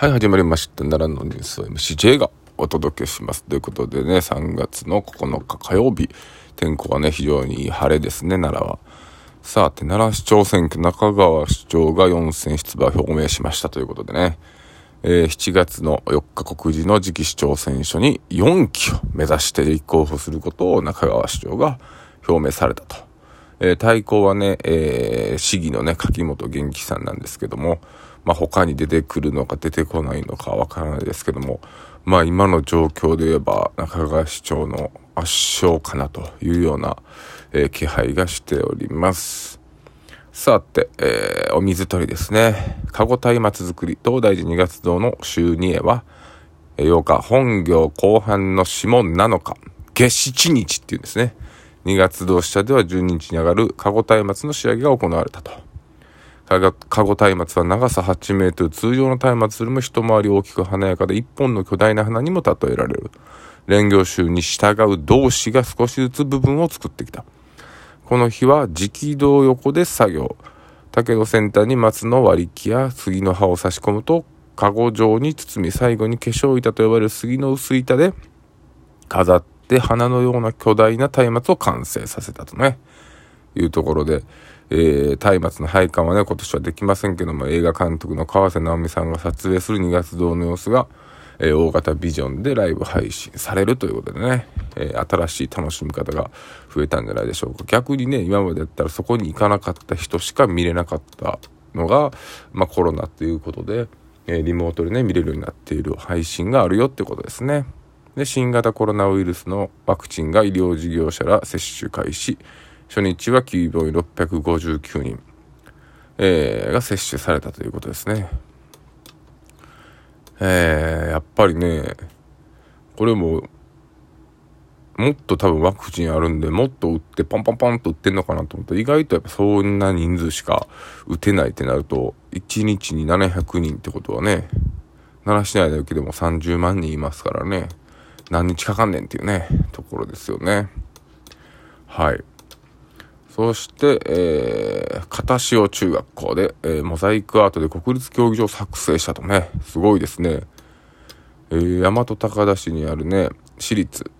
はい、始まりました。奈良のニュースを MCJ がお届けします。ということでね、3月の9日火曜日、天候はね、非常に晴れですね、奈良は。さて、奈良市長選挙、中川市長が4選出馬を表明しましたということでね、えー、7月の4日告示の次期市長選挙に4期を目指して立候補することを中川市長が表明されたと。えー、対抗はね、えー、市議のね、柿本元気さんなんですけども、まあ、他に出てくるのか出てこないのかわからないですけども、まあ、今の状況で言えば中川市長の圧勝かなというような、えー、気配がしております。さて、えー、お水取りですね。かご松明作り、東大寺2月堂の週2へは、8日、本業後半の下7日、月七日っていうんですね。2月同社では12日に上がるかご松の仕上げが行われたと。かご松明は長さ8メートル、通常の松明よりも一回り大きく華やかで一本の巨大な花にも例えられる。連行集に従う同士が少しずつ部分を作ってきた。この日は直道横で作業。竹の先端に松の割り木や杉の葉を差し込むと、かご状に包み、最後に化粧板と呼ばれる杉の薄板で飾って花のような巨大な松明を完成させたとね、いうところで、えー、松明の配管はね、今年はできませんけども、映画監督の川瀬直美さんが撮影する2月堂の様子が、えー、大型ビジョンでライブ配信されるということでね、えー、新しい楽しみ方が増えたんじゃないでしょうか。逆にね、今までやったらそこに行かなかった人しか見れなかったのが、まあコロナということで、えー、リモートでね、見れるようになっている配信があるよってことですね。で、新型コロナウイルスのワクチンが医療事業者ら接種開始。初日は9病院659人、えー、が接種されたということですね。えー、やっぱりね、これも、もっと多分ワクチンあるんで、もっと打ってパンパンパンと打ってんのかなと思ったら、意外とやっぱそんな人数しか打てないってなると、1日に700人ってことはね、奈良市内だけでも30万人いますからね、何日かかんねんっていうね、ところですよね。はい。そして、えー、片潮中学校で、えー、モザイクアートで国立競技場作成したとね、すごいですね。えー、大和高田市にあるね、私立、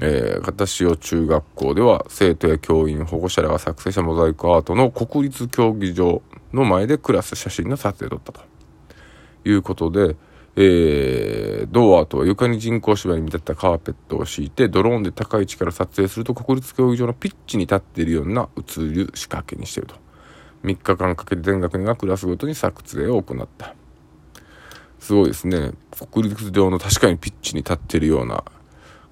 えー、片潮中学校では生徒や教員、保護者らが作成したモザイクアートの国立競技場の前でクラス写真の撮影を撮ったということで、えー、ドアとは床に人工芝に見立てたカーペットを敷いて、ドローンで高い位置から撮影すると国立競技場のピッチに立っているような映る仕掛けにしていると。3日間かけて全学年がクラスごとに撮影を行った。すごいですね。国立上の確かにピッチに立っているような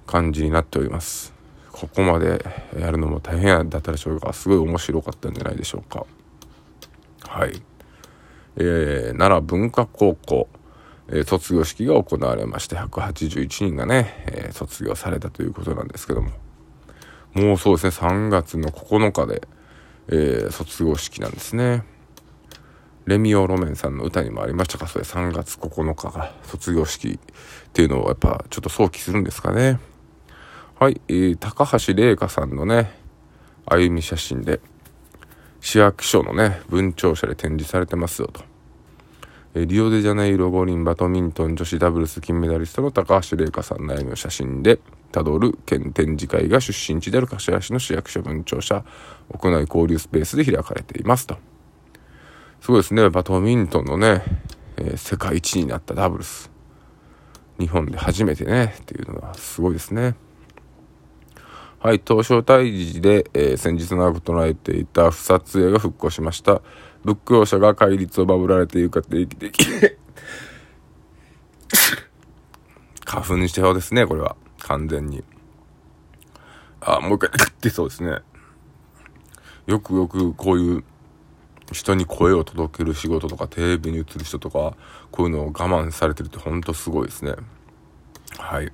感じになっております。ここまでやるのも大変だったでしょうが、すごい面白かったんじゃないでしょうか。はい。えー、奈良文化高校。え卒業式が行われまして、181人がね、えー、卒業されたということなんですけども、もうそうですね、3月の9日で、えー、卒業式なんですね。レミオロメンさんの歌にもありましたか、それ3月9日が卒業式っていうのをやっぱちょっと想起するんですかね。はい、えー、高橋玲香さんのね、歩み写真で、市役所のね、文庁舎で展示されてますよと。リオデジャネイロ五輪バドミントン女子ダブルス金メダリストの高橋玲香さんの歩みの写真でたどる県展示会が出身地である柏市の市役所分庁舎屋内交流スペースで開かれていますと。すごいですね、バドミントンのね、えー、世界一になったダブルス。日本で初めてね、っていうのがすごいですね。はい、東証退治で、えー、先日長く唱えていた不撮影が復興しました。仏教者が戒律をバブられているか定期的花粉症ですね、これは。完全に。あ、もう一回出そうですね。よくよくこういう人に声を届ける仕事とかテレビに映る人とかこういうのを我慢されてるってほんとすごいですね。はい。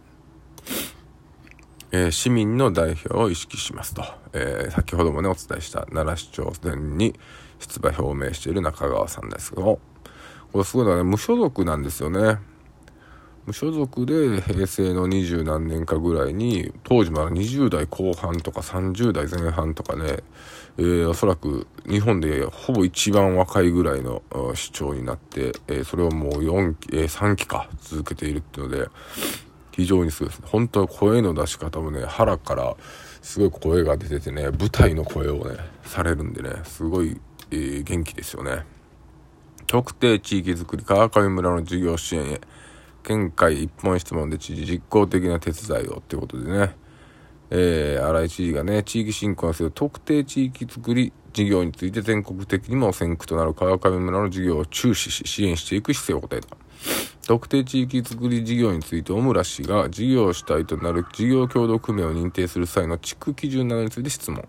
えー、市民の代表を意識しますと、えー、先ほどもねお伝えした奈良市長選に出馬表明している中川さんですけどこれすごいのはね無所属なんですよね。無所属で平成の二十何年かぐらいに、当時まだ20代後半とか30代前半とかね、えー、おそらく日本でほぼ一番若いぐらいの市長になって、えー、それをもう4期、えー、3期か続けているっていうので、非常にすごいですね。本当は声の出し方もね、腹からすごい声が出ててね、舞台の声をね、されるんでね、すごい、えー、元気ですよね。特定地域づくり川上村の事業支援へ、県会一本質問で知事実効的な手伝いをっていうことでね、えー、新井知事がね、地域振興する特定地域づくり事業について全国的にも先駆となる川上村の事業を注視し支援していく姿勢を答えた。特定地域づくり事業について小村氏が事業主体となる事業協同組合を認定する際の地区基準などについて質問。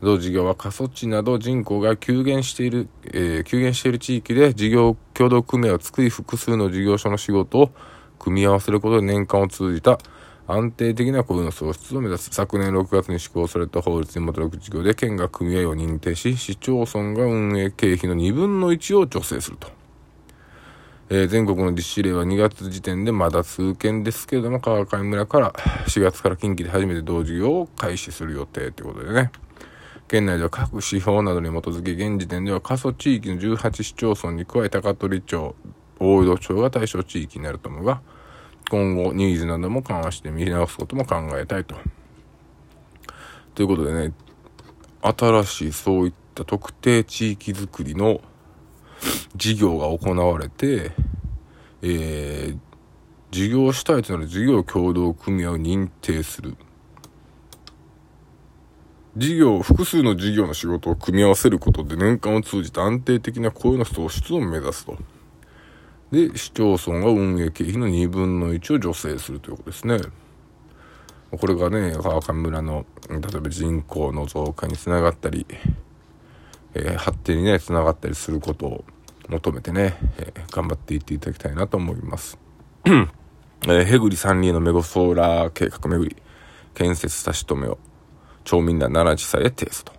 同事業は過疎地など人口が急減している、えー、急減している地域で事業協同組合を作り複数の事業所の仕事を組み合わせることで年間を通じた安定的な雇用の創出を目指す。昨年6月に施行された法律に基づく事業で県が組合を認定し、市町村が運営経費の2分の1を助成すると。えー、全国の実施例は2月時点でまだ数件ですけれども、川上村から4月から近畿で初めて同事業を開始する予定ということでね。県内では各指標などに基づき、現時点では過疎地域の18市町村に加え高取町、大井戸町が対象地域になると思うが、今後ニーズなども緩和して見直すことも考えたいと。ということでね、新しいそういった特定地域づくりの事業が行われて、えー、事業主体となる事業協同組合を認定する。事業、複数の事業の仕事を組み合わせることで年間を通じて安定的な雇用の創出を目指すと。で、市町村が運営経費の2分の1を助成するということですね。これがね、川上村の、例えば人口の増加につながったり、えー、発展にね、つながったりすることを求めてね、えー、頑張っていっていただきたいなと思います。えー、ヘグリ山林のメゴソーラー計画巡り、建設差し止めを、町民団奈良地裁へ提出と。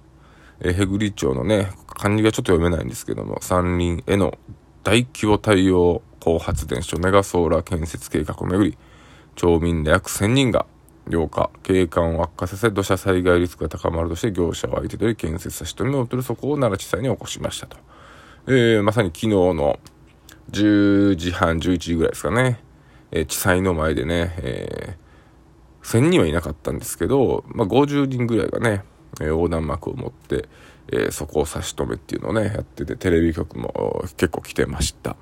えー、ヘグリ町のね、漢字がちょっと読めないんですけども、山林への大規模太陽光発電所メガソーラー建設計画をめぐり、町民で約1000人が8日、景観を悪化させ土砂災害リスクが高まるとして業者を相手取り建設差し止めを取るそこを奈良地裁に起こしましたと。えー、まさに昨日の10時半、11時ぐらいですかね、えー、地裁の前でね、えー、1000人はいなかったんですけど、まあ、50人ぐらいがね、え横断幕を持って、えー、そこを差し止めっていうのをね、やってて、テレビ局も結構来てました。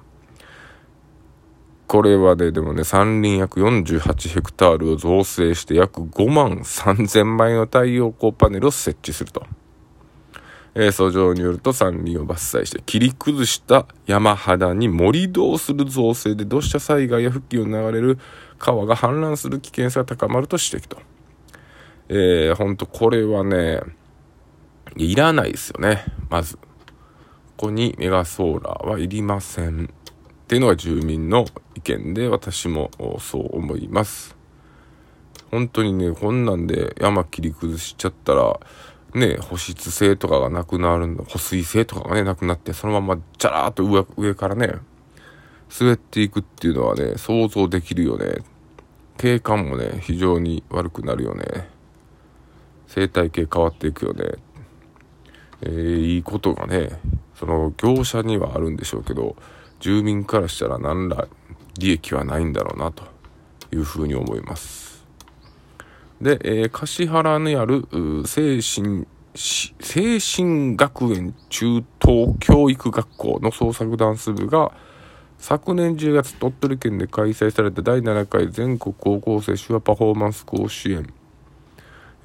これはね、でもね、山林約48ヘクタールを造成して約5万3000枚の太陽光パネルを設置すると。えー、訴状によると山林を伐採して切り崩した山肌に盛り土をする造成で土砂災害や付近を流れる川が氾濫する危険性が高まると指摘と。えー、ほんとこれはね、いらないですよね、まず。ここにメガソーラーはいりません。っていうのが住民の意見で私もそう思います。本当にね、こんなんで山切り崩しちゃったら、ね、保湿性とかがなくなるんだ、保水性とかがね、なくなって、そのままジャラーっと上上からね、滑っていくっていうのはね、想像できるよね。景観もね、非常に悪くなるよね。生態系変わっていくよね。えー、いいことがね、その業者にはあるんでしょうけど、住民からしたら何ら利益はないんだろうなというふうに思います。で、えー、橿原にある精神精神学園中等教育学校の創作ダンス部が昨年10月鳥取県で開催された第7回全国高校生手話パフォーマンス甲子園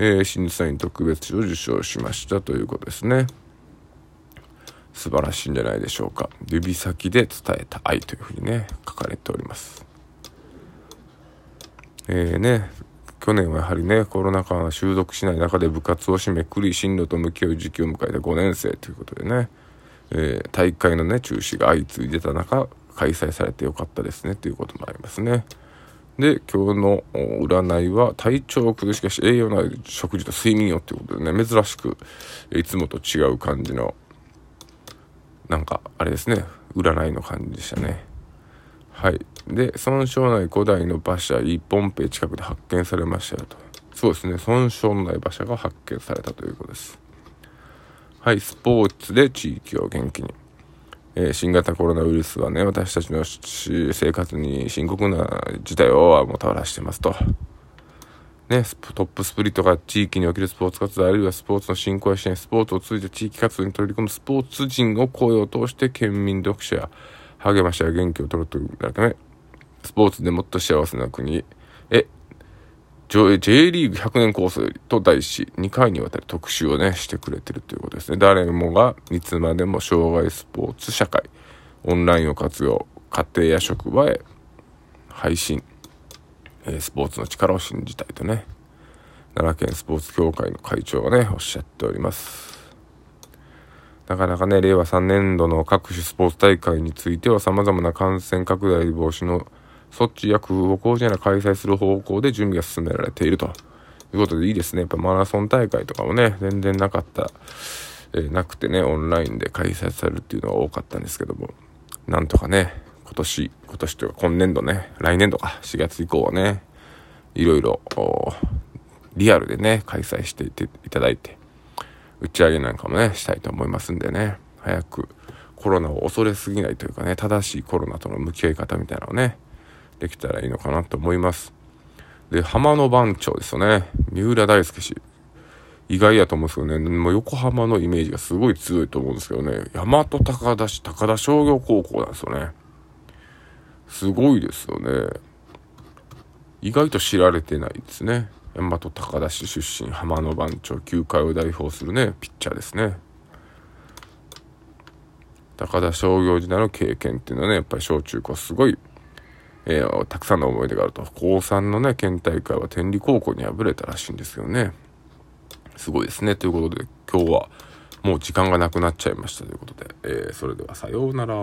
えー、審査員特別賞を受賞しましたということですね。素晴らしいんじゃないでしょうか。指先で伝えた愛というふうにね、書かれております。えー、ね、去年はやはりね、コロナ禍が収束しない中で部活を締めくり、進路と向き合う時期を迎えた5年生ということでね、えー、大会のね、中止が相次いでた中、開催されてよかったですね、ということもありますね。で、今日の占いは体調を崩しかし栄養のある食事と睡眠よっていうことでね、珍しくいつもと違う感じの、なんかあれですね、占いの感じでしたね。はい。で、損傷ない5台の馬車1本ペ近くで発見されましたよと。そうですね。損傷のない馬車が発見されたということです。はい。スポーツで地域を元気に。えー、新型コロナウイルスはね、私たちの生活に深刻な事態をもたらしてますと。ね、トップスプリットが地域におけるスポーツ活動、あるいはスポーツの振興や支援、スポーツを通じて地域活動に取り組むスポーツ人を声を通して県民読者や励ましや元気を取るというため、スポーツでもっと幸せな国。へ、J リーグ100年構想と題し、2回にわたり特集をね、してくれてるということですね。誰もがいつまでも障害スポーツ社会、オンラインを活用、家庭や職場へ配信、えスポーツの力を信じたいとね。奈良県スポーツ協会の会長がねおっしゃっております。なかなかね令和3年度の各種スポーツ大会については様々な感染拡大防止の措置や工夫を講じなら開催する方向で準備が進められていると。いうことでいいですね。やっぱマラソン大会とかもね全然なかったえー、なくてねオンラインで開催されるっていうのが多かったんですけども。なんとかね今年、今年というか今年度ね、来年度か、4月以降はね、いろいろ、リアルでね、開催していていただいて、打ち上げなんかもね、したいと思いますんでね、早くコロナを恐れすぎないというかね、正しいコロナとの向き合い方みたいなのをね、できたらいいのかなと思います。で、浜の番長ですよね。三浦大輔氏。意外やと思うんですけどね、もう横浜のイメージがすごい強いと思うんですけどね、大和高田市高田商業高校なんですよね。すごいですよね。意外と知られてないですね。大和高田市出身、浜の番長、球界を代表するね、ピッチャーですね。高田商業時代の経験っていうのはね、やっぱり小中高すごい、えー、たくさんの思い出があると。高3のね、県大会は天理高校に敗れたらしいんですよね。すごいですね。ということで、今日はもう時間がなくなっちゃいましたということで、えー、それではさようなら。